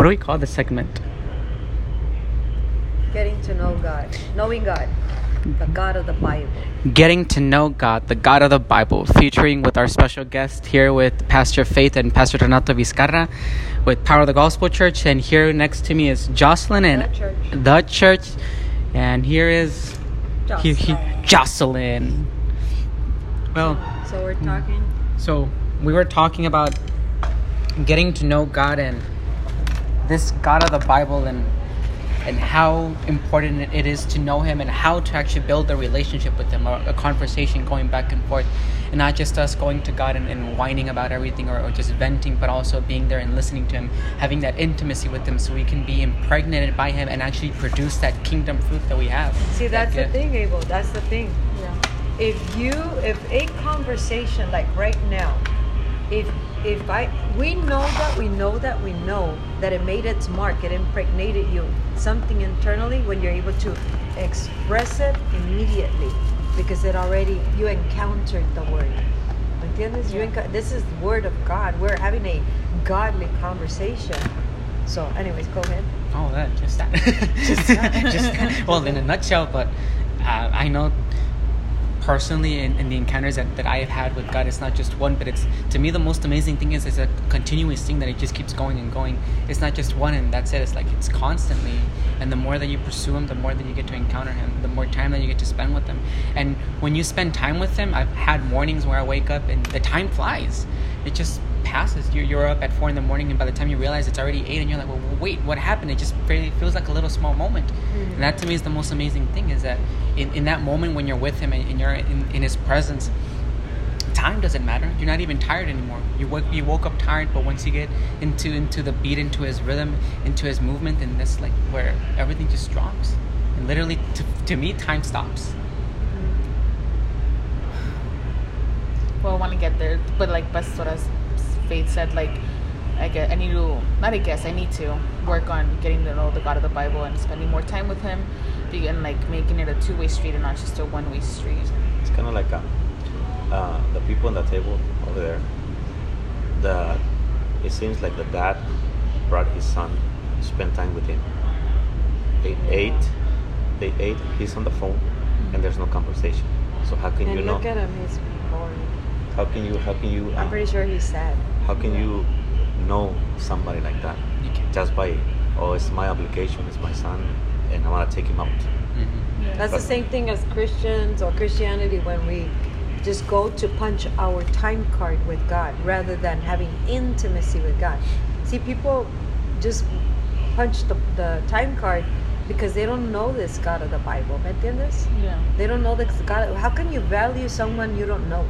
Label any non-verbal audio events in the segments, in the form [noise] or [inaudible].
what do we call this segment? Getting to know God, knowing God, the mm-hmm. God of the Bible. Getting to know God, the God of the Bible, featuring with our special guest here with Pastor Faith and Pastor Renato Vizcarra with Power of the Gospel Church. And here next to me is Jocelyn and The church. the church. And here is he, he, Jocelyn. Jocelyn. Well, So we're talking. Mm, so we were talking about getting to know God and this God of the Bible and and how important it is to know Him and how to actually build a relationship with Him, or a conversation going back and forth, and not just us going to God and, and whining about everything or, or just venting, but also being there and listening to Him, having that intimacy with Him, so we can be impregnated by Him and actually produce that kingdom fruit that we have. See, that's the thing, Abel. That's the thing. Yeah. If you, if a conversation like right now, if if I, we know that we know that we know that it made its mark, it impregnated you something internally when you're able to express it immediately because it already you encountered the word. ¿Me entiendes? You Yeah. enco- this is the word of God. We're having a godly conversation. So, anyways, go ahead. Oh, that just that. [laughs] just, that. [laughs] just that. Well, in a nutshell, but uh, I know personally in, the encounters that, that I have had with God, it's not just one, but it's to me the most amazing thing is it's a continuous thing that it just keeps going and going. It's not just one and that's it. It's like it's constantly, and the more that you pursue Him, the more that you get to encounter Him, the more time that you get to spend with Him. And when you spend time with Him, I've had mornings where I wake up and the time flies. It just passes. You're, you're up at four in the morning, and by the time you realize it's already eight, and you're like, well, wait, what happened? It just really feels like a little small moment. Mm-hmm. And that to me is the most amazing thing is that in, in that moment when you're with Him and, and you're in, in His presence, time doesn't matter. You're not even tired anymore. You woke you woke up tired, but once you get into into the beat, into His rhythm, into His movement, and that's like where everything just drops. And literally, to, to me, time stops. Mm-hmm. Well, I want to get there, but like best what as Faith said. Like, I get I need to not I guess I need to work on getting to know the God of the Bible and spending more time with Him, be- and like making it a two way street and not just a one way street. It's kind of like uh, uh, the people on the table over there. The it seems like the dad brought his son to spend time with him. They ate, they ate. He's on the phone, and there's no conversation. So how can And you know? look at him, he's boring. How can you? How can you? I'm uh, pretty sure he's sad. How can you know somebody like that? You can. Just by oh, it's my obligation. It's my son, and I want to take him out. hmm That's the same thing as Christians or Christianity when we just go to punch our time card with God rather than having intimacy with God. See, people just punch the, the time card because they don't know this God of the Bible. ¿Me entiendes? Yeah. They don't know this God. How can you value someone you don't know?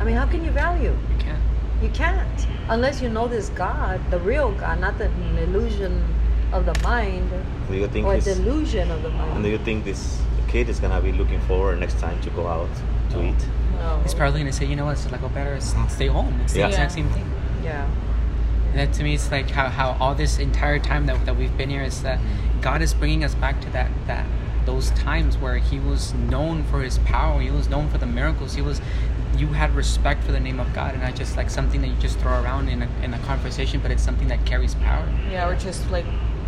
I mean, how can you value? You can. You can't unless you know this God, the real God, not the illusion of the mind Do you think or he's, delusion of the mind. and do you think this kid is gonna be looking forward next time to go out to eat? No. He's probably gonna say, you know what, it's like, oh, better stay home. It's the exact same thing. Yeah. And that to me, it's like how, how all this entire time that, that we've been here is that God is bringing us back to that that those times where He was known for His power. He was known for the miracles. He was. You had respect for the name of God, and not just like something that you just throw around in a, in a conversation, but it's something that carries power. Yeah, or just like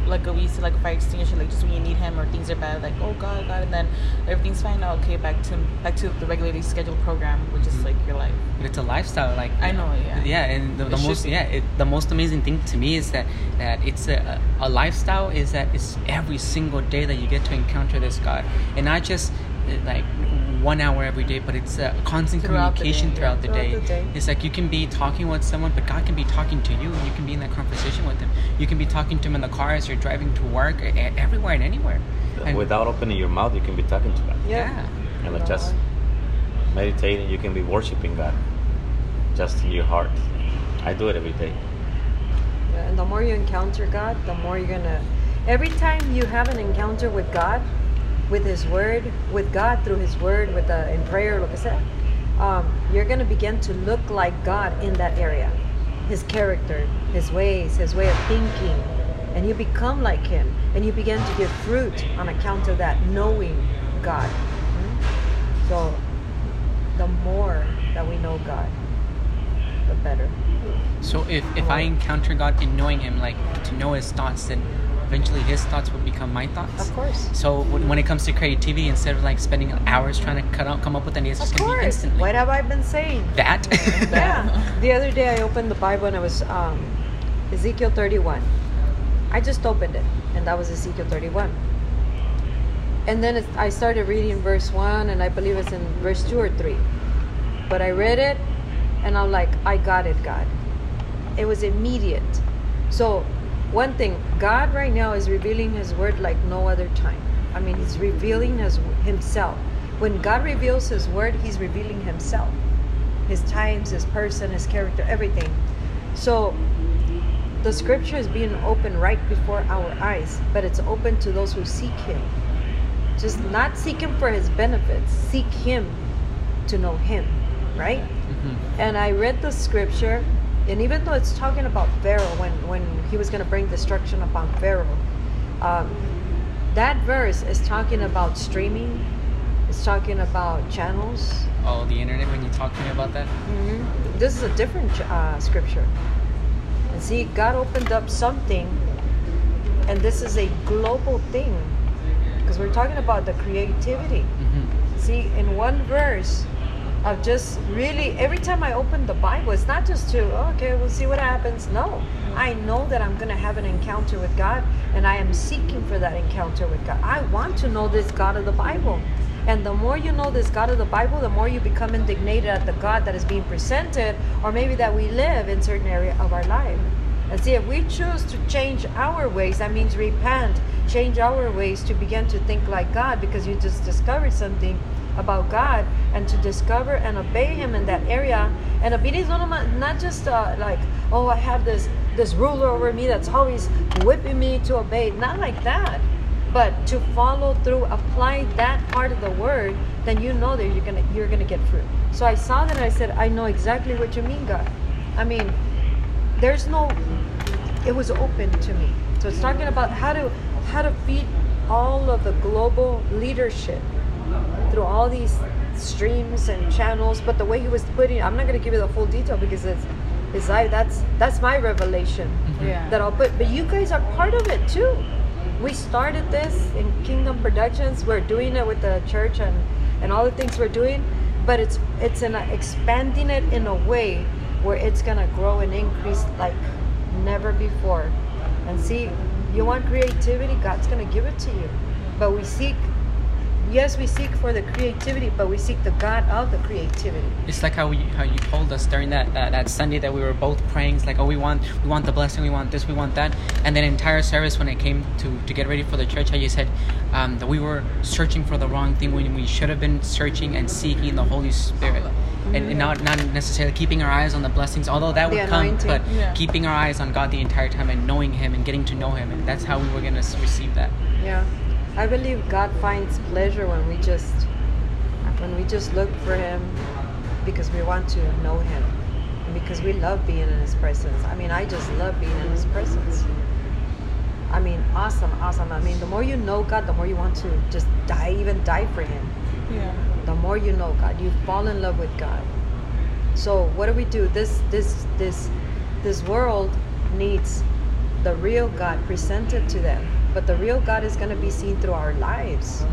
like a we used to like a fire extinguisher, like just when you need him or things are bad, like oh god, god, and then everything's fine. Oh, okay, back to back to the regularly scheduled program, which is like your life. But it's a lifestyle, like I know, yeah. yeah. And the, the most yeah, it, the most amazing thing to me is that that it's a, a lifestyle is that it's every single day that you get to encounter this God, and not just Uh, like one hour every day, but it's a constant Throughout the communication day, throughout, yeah. the, Throughout day. the day. It's like you can be talking with someone, but God can be talking to you, and you can be in that conversation with Him. You can be talking to Him in the car as you're driving to work, everywhere and anywhere. And- Without opening your mouth, you can be talking to God. yeah. And like just meditating, you can be worshiping God just in your heart. I do it every day. Yeah, and the more you encounter God, the more you're gonna. Every time you have an encounter with God, with His Word, with God through His Word, with the in prayer, like I said, um, you're gonna begin to look like God in that area, His character, His ways, His way of thinking, and you become like Him, and you begin to give fruit on account of that, knowing God. So, the more that we know God, the better. So if, if I encounter God in knowing Him, like to know His thoughts, then eventually His thoughts will become my thoughts. Of course. So when when it comes to creativity, instead of like spending hours trying to cut out, come up with ideas, it's Of just gonna be course. instantly. What have I been saying? that. [laughs] yeah. The other day I opened the Bible and it was um, Ezekiel 31. I just opened it and that was Ezekiel 31. And then I started reading verse 1 and I believe it's in verse 2 or 3. But I read it and I'm like, I got it, God. It was immediate. So, one thing, God right now is revealing His word like no other time. I mean, He's revealing his, Himself. When God reveals His word, He's revealing Himself his times, his person, his character, everything. So the scripture is being open right before our eyes, but it's open to those who seek him. Just not seek him for his benefits, seek him to know him, right? Mhm. And I read the scripture, and even though it's talking about Pharaoh when, when he was going to bring destruction upon Pharaoh, um, that verse is talking about streaming, it's talking about channels, Oh, the internet. When you talk to me about that, hmm This is a different uh, scripture. And see, God opened up something, and this is a global thing. Because we're talking about the creativity. hmm See, in one verse, just really, every time I open the Bible, it's not just to, oh, okay, we'll see what happens. No, mm-hmm. I know that I'm going to have an encounter with God, and I am seeking for that encounter with God. I want to know this God of the Bible. And the more you know this God of the Bible, the more you become indignated at the God that is being presented, or maybe that we live in certain area of our life. And see, if we choose to change our ways, that means repent, change our ways to begin to think like God, because you just discovered something about God, and to discover and obey Him in that area. And obedience not not just uh, like, oh, I have this this ruler over me that's always whipping me to obey. Not like that. But to follow through apply that part of the word then you know that you're gonna you're gonna get fruit. So i saw that and i said i know exactly what you mean god. I mean there's no it was open to me. So it's talking about how to how to feed all of the global leadership through all these streams and channels but the way he was putting i'm not going to give you the full detail because it's it's I, that's that's my revelation mm-hmm. Yeah. that I'll put. But you guys are part of it too. We started this in Kingdom Productions. We're doing it with the church and and all the things we're doing. But it's it's in a, expanding it in a way where it's gonna grow and increase like never before. And see, you want creativity, God's gonna give it to you. But we seek. Yes, we seek for the creativity, but we seek the God of the creativity. It's like how you how you told us during that, that that Sunday that we were both praying. It's like, oh, we want we want the blessing, we want this, we want that. And then entire service when it came to to get ready for the church, how you said um, that we were searching for the wrong thing when we should have been searching and seeking the Holy Spirit. And, and not not necessarily keeping our eyes on the blessings, although that would come, but Yeah. keeping our eyes on God the entire time and knowing Him and getting to know Him, and that's how we were gonna receive that. Yeah, I believe God finds pleasure when we just when we just look for Him because we want to know Him and because we love being in His presence. I mean, I just love being in His presence. I mean, awesome, awesome. I mean, the more you know God, the more you want to just die, even die for Him. Yeah. The more you know God, you fall in love with God. So what do we do? This this this this world needs the real God presented to them, but the real God is going to be seen through our lives.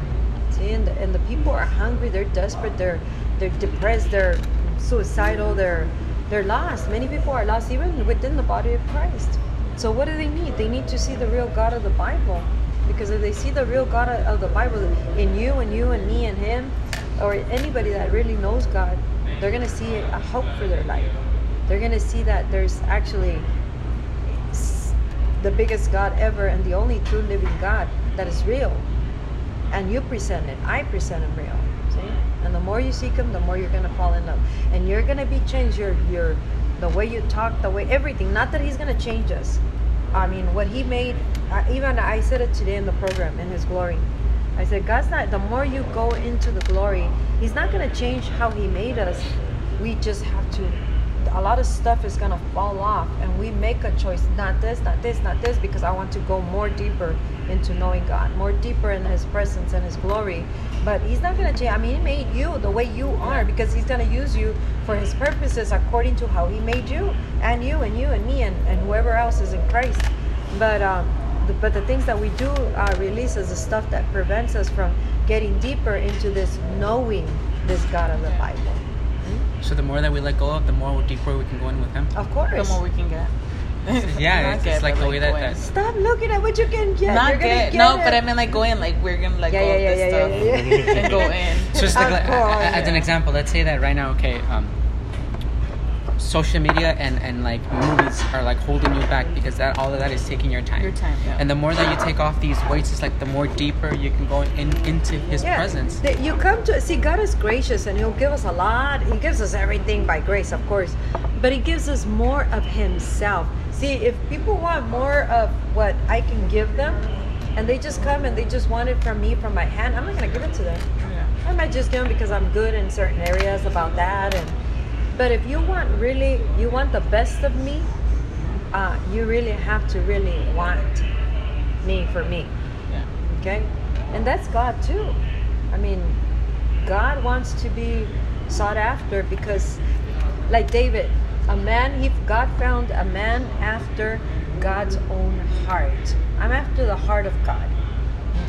See, and the, and the people are hungry. They're desperate. They're they're depressed. They're suicidal. They're they're lost. Many people are lost, even within the body of Christ. So what do they need? They need to see the real God of the Bible, because if they see the real God of the Bible in you and you and me and Him, or anybody that really knows God, they're gonna see a hope for their life. They're gonna see that there's actually the biggest God ever and the only true living God that is real. And you present it. I present him real. See? And the more you seek him, the more you're gonna fall in love. And you're gonna be changed. Your your the way you talk, the way everything. Not that he's gonna change us. I mean, what he made. I, even I said it today in the program in His glory. I said, God's not. The more you go into the glory, He's not gonna change how He made us. We just have to. A lot of stuff is gonna fall off, and we make a choice. Not this, not this, not this, because I want to go more deeper into knowing God, more deeper in His presence and His glory. But He's not gonna change. I mean, He made you the way you are because He's gonna use you for His purposes according to how He made you and you and you and me and, and whoever else is in Christ. But um, the, but the things that we do uh, release is the stuff that prevents us from getting deeper into this knowing this God of the Bible. So the more that we let go of, the more deeper we can go in with Him. Of course. The more we can get. [laughs] Yeah, it's, get, it's like but, the way that, that Stop looking at what you can get. Not You're get, get no, it. but I mean like go in, like we're gonna let Yeah, go yeah, of yeah, this yeah, stuff yeah, yeah. and go in. So [laughs] just like, Of like, course, as an example, let's say that right now, okay, um, social media and, and like movies are like holding you back because that all of that is taking your time. Your time, yeah. And the more that you take off these weights, it's like the more deeper you can go in into His Yeah, presence. that you come to see God is gracious and He'll give us a lot. He gives us everything by grace, of course, but He gives us more of Himself. See, if people want more of what I can give them, and they just come and they just want it from me, from my hand, I'm not gonna give it to them. Yeah. I might just give them because I'm good in certain areas about that. And but if you want really, you want the best of me, uh, you really have to really want me for me. Yeah. okay? And that's god too. I mean god wants to be sought after because like david a man he god found a man after god's own heart. I'm after the heart of god.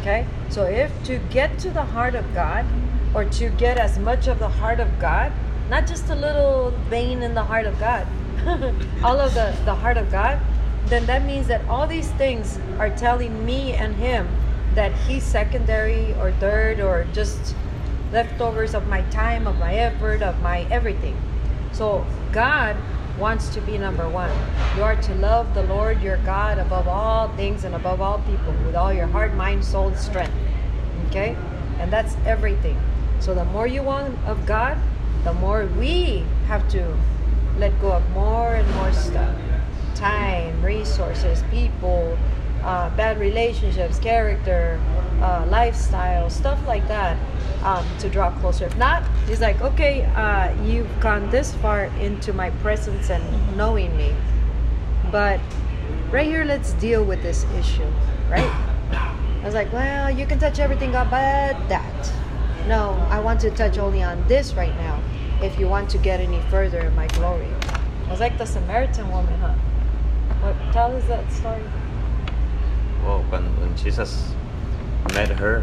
Okay? So if to get to the heart of god or to get as much of the heart of god not just a little vein in the heart of god [laughs] all of the the heart of god then that means that all these things are telling me and him that he's secondary or third or just leftovers of my time of my effort of my everything. So god wants to be number one. You are to love the lord your god above all things and above all people with all your heart mind soul strength. Okay? And that's everything. So the more you want of god the more we have to let go of more and more stuff. Time resources people uh, bad relationships character uh, lifestyle stuff like that um, to draw closer. If not he's like okay uh, you've gone this far into my presence and knowing me. But right here let's deal with this issue right? I was like well you can touch everything up but that no i want to touch only on this right now. If you want to get any further in my glory. I was like the samaritan woman huh? What tell us that story. Well, when, when Jesus met her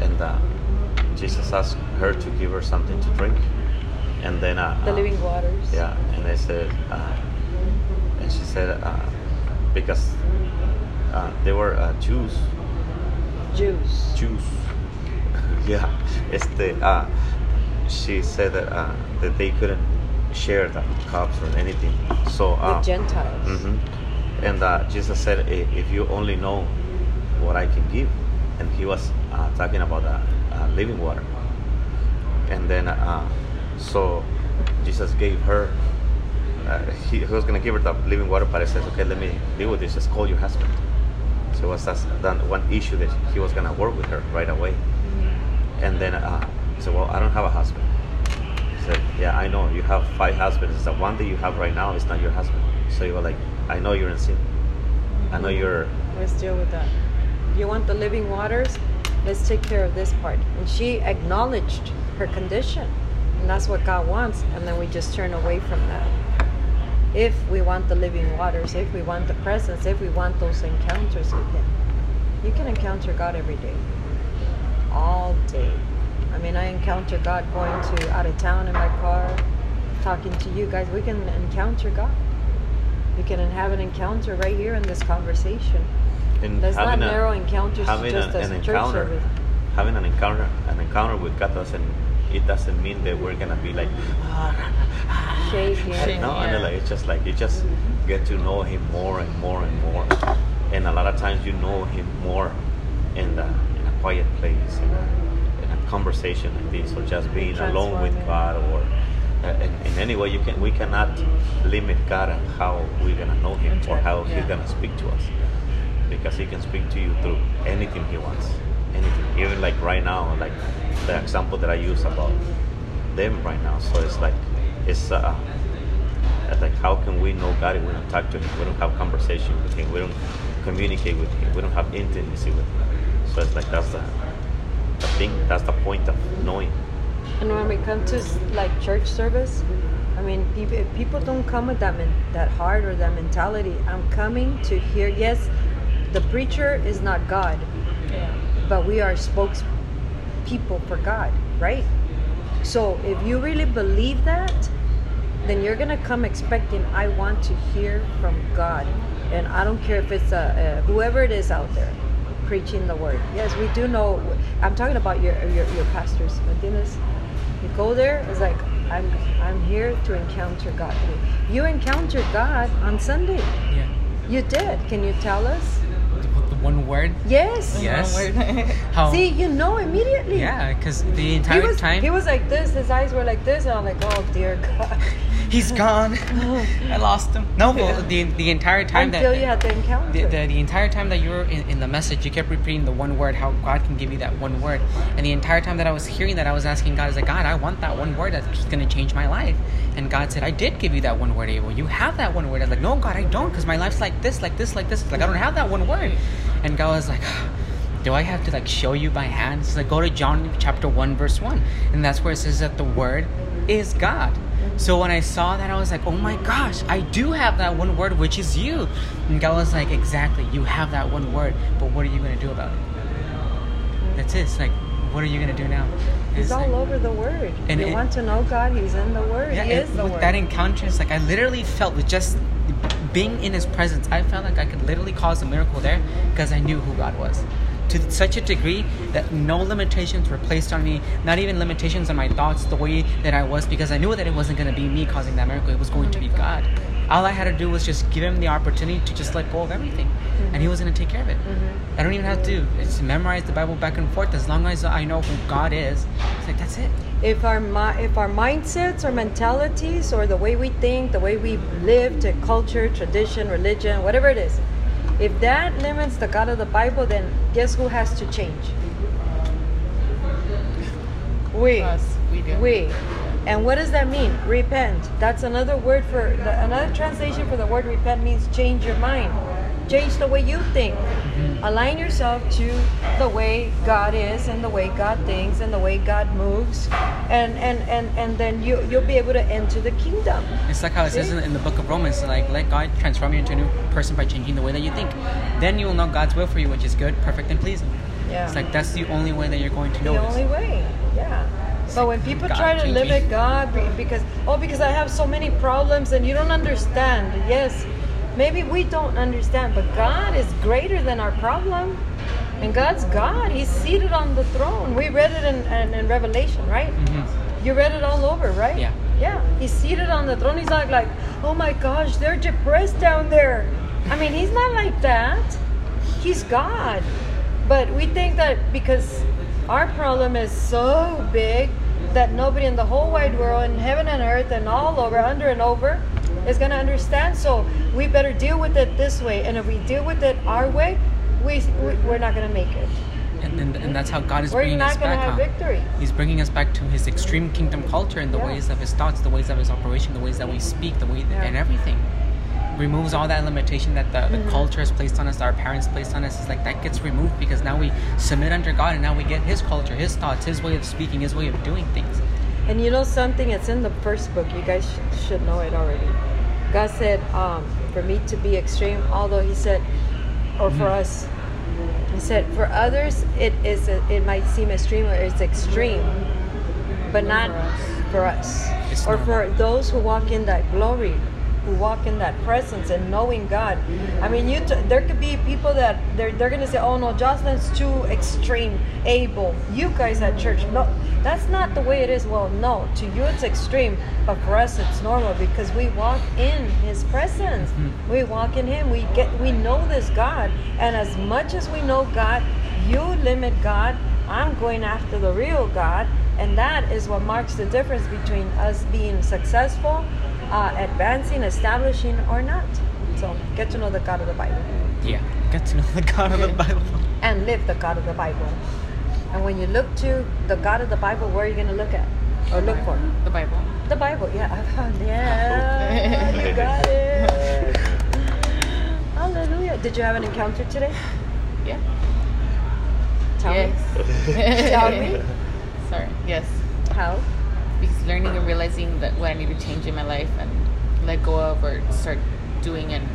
and uh, Jesus asked her to give her something to drink, and then uh, the living waters. Yeah, and they said, uh, and she said, uh, because uh, they were uh, Jews, juice Jews. [laughs] yeah, este, uh, she said that uh, that they couldn't share the cups or anything. So uh, with gentiles Mhm. And uh, Jesus said, if you only know what I can give, and he was uh, talking about the uh, living water. And then, uh, so Jesus gave her, uh, he, he was going to give her the living water, but he says, okay, let me deal with this. Just call your husband. So it was that's done one issue that he was going to work with her right away. And then uh, he said, well, I don't have a husband. He said, yeah, I know. You have five husbands. The one that you have right now is not your husband. So you were like, I know you're in sin. I know you're. let's deal with that you want the living waters let's take care of this part and she acknowledged her condition and that's what god wants and then we just turn away from that if we want the living waters if we want the presence if we want those encounters with him you can encounter god every day all day i mean i encounter god going to out of town in my car talking to you guys we can encounter god we can have an encounter right here in this conversation And Let's not having a- narrow encounters having just a- as an encounter, service. having an encounter, an encounter with God doesn't. It doesn't mean that we're gonna be like. [laughs] Shaking. Shake. No, Yeah. and like it's just like you just get to know Him more and more and more, and a lot of times you know Him more in the in a quiet place, in a, in a conversation like this, or just being alone with. God, or uh, in, in any way you can. We cannot limit God and how we're gonna know Him or how He's gonna speak to us, because He can speak to you through anything He wants, anything. Even like right now, like the example that I use about them right now. So it's like it's uh, it's like how can we know God if we don't talk to Him? We don't have conversation with Him. We don't communicate with Him. We don't have intimacy with Him. So it's like that's the the thing. That's the point of knowing And when we come to like church service, I mean, people, people don't come with that men, that heart or that mentality. I'm coming to hear. Yes, the preacher is not God, Yeah. but we are spokes people for God, right? So if you really believe that, then you're gonna come expecting, I want to hear from God, and I don't care if it's a, a whoever it is out there preaching the word. Yes, we do know. I'm talking about your your, your pastors, Martinez. You go there, it's like I'm I'm here to encounter God. You encountered God on Sunday. Yeah. You did. Can you tell us? The one word. Yes. Yes. Word. [laughs] How? See, you know immediately. Yeah, because the He entire was, time he was like this, his eyes were like this, and I'm like, oh dear God. He's gone. I lost him. No, well, the the entire time Until that you had the encounter. the, the, the entire time that you were in, in the message, you kept repeating the one word, how God can give you that one word. And the entire time that I was hearing that, I was asking God, I was like, God, I want that one word that's just going to change my life. And God said, I did give you that one word, Abel. You have that one word. I was like, no, God, I don't, because my life's like this, like this, like this. Like, I don't have that one word. And God was like, [sighs] do I have to like show you by hand? It's like, go to John chapter 1, verse 1. And that's where it says that the word is God. So when I saw that, I was like, oh my gosh, I do have that one word, which is you. And God was like, exactly, you have that one word, but what are you going to do about it? That's it. It's like, what are you going to do now? He's It's all like- over the word. And you it- want to know God, he's in the word. Yeah, he is the word. that encounter, it's like I literally felt with just being in His presence, I felt like I could literally cause a miracle there because I knew who God was. To such a degree that no limitations were placed on me, not even limitations on my thoughts, the way that I was, because I knew that it wasn't going to be me causing that miracle, it was going to be God. All I had to do was just give Him the opportunity to just let go of everything, and He mm-hmm. was going to take care of it. Mm-hmm. I don't even have to it's memorize the Bible back and forth. As long as I know who God is, it's like that's it. if our mi- if our mindsets or mentalities or the way we think, the way we live, to culture, tradition, religion, whatever it is, if that limits the God of the Bible, then guess who has to change? We. Us, we do. We. And what does that mean? Repent. That's another word for the, another translation for the word repent means change your mind. Change the way you think. Mm-hmm. Align yourself to the way God is and the way God thinks and the way God moves. And and, and, and then you you'll be able to enter the kingdom. It's like how it says See? in, in the book of Romans, like let God transform you into a new person by changing the way that you think. Then you will know God's will for you, which is good, perfect, and pleasing. Yeah. It's like that's the only way that you're going to know. the only way. Yeah. But when people God try to limit God because oh because I have so many problems and you don't understand. Yes, maybe we don't understand, but God is greater than our problem. And God's God. He's seated on the throne. We read it in, in, in Revelation, right? Mhm. You read it all over, right? Yeah. Yeah. He's seated on the throne. He's not like, oh my gosh, they're depressed down there. I mean, he's not like that. He's God. But we think that because our problem is so big that nobody in the whole wide world, in heaven and earth, and all over, under and over, is going to understand. So we better deal with it this way. And if we deal with it our way, we, we we're not going to make it. And, and, and that's how God is We're bringing us not going to back. have huh? victory. He's bringing us back to His extreme kingdom culture and the Yeah. ways of His thoughts, the ways of His operation, the ways that we speak, the way Yeah. and everything. Removes all that limitation that the, Mm-hmm. culture has placed on us, our parents placed on us. It's like that gets removed because now we submit under God and now we get His culture, His thoughts, His way of speaking, His way of doing things. And you know something? It's in the first book. You guys sh- should know it already. God said, um, for me to be extreme, although He said, or for us, He said, for others, it is a, it might seem extreme or it's extreme, but not for us. It's or for those who walk in that glory, who walk in that presence and knowing God. I mean, you t- there could be people that they're, they're going to say, oh no, Jocelyn's too extreme, Abel. You guys at church, no, that's not the way it is. Well, no, to you it's extreme, but for us it's normal because we walk in His presence. Mm-hmm. We walk in Him. We get, we know this God, and as much as we know God, you limit God. I'm going after the real God, and that is what marks the difference between us being successful, uh, advancing, establishing, or not. So get to know the God of the Bible Yeah, get to know the God of the Bible. and live the God of the Bible. And when you look to the God of the Bible, where are you going to look at or look for? The Bible. The Bible. Yeah, I [laughs] found. Yeah, you got it. [laughs] Hallelujah. Did you have an encounter today? Yeah. Tell me. Tell me. [laughs] Sorry. Yes. How? Because learning and realizing that what I need to change in my life and let go of or start doing and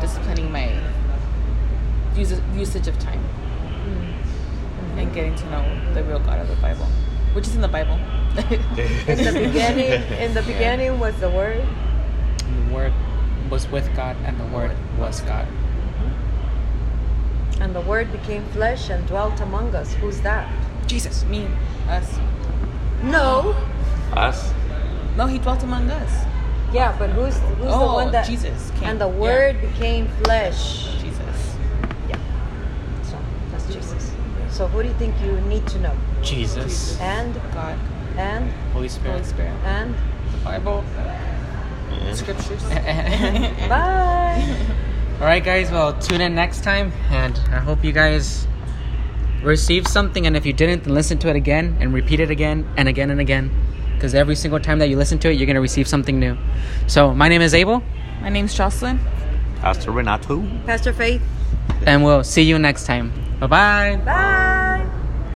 disciplining my usage of time mm-hmm. and getting to know the real God of the Bible, which is in the Bible. [laughs] In the beginning, in the beginning was the Word. And the Word was with God, and the Word was God. And the Word became flesh and dwelt among us. Who's that? Jesus. Me, us. No. Us? No, he dwelt among us. Yeah, but who's who's the oh, one that? Jesus came- And the yeah. Word became flesh. Jesus. Yeah. So that's Jesus. So who do you think you need to know? Jesus. And God, and Holy Spirit. Holy Spirit, and The Bible. Yeah. scriptures. [laughs] bye. [laughs] All right, guys. Well, tune in next time, and I hope you guys received something. And if you didn't, then listen to it again and repeat it again and again and again, because every single time that you listen to it, you're gonna receive something new. So, my name is Abel, My name's Jocelyn. Pastor Renato. Pastor Faith. and we'll see you next time. Bye bye. Bye.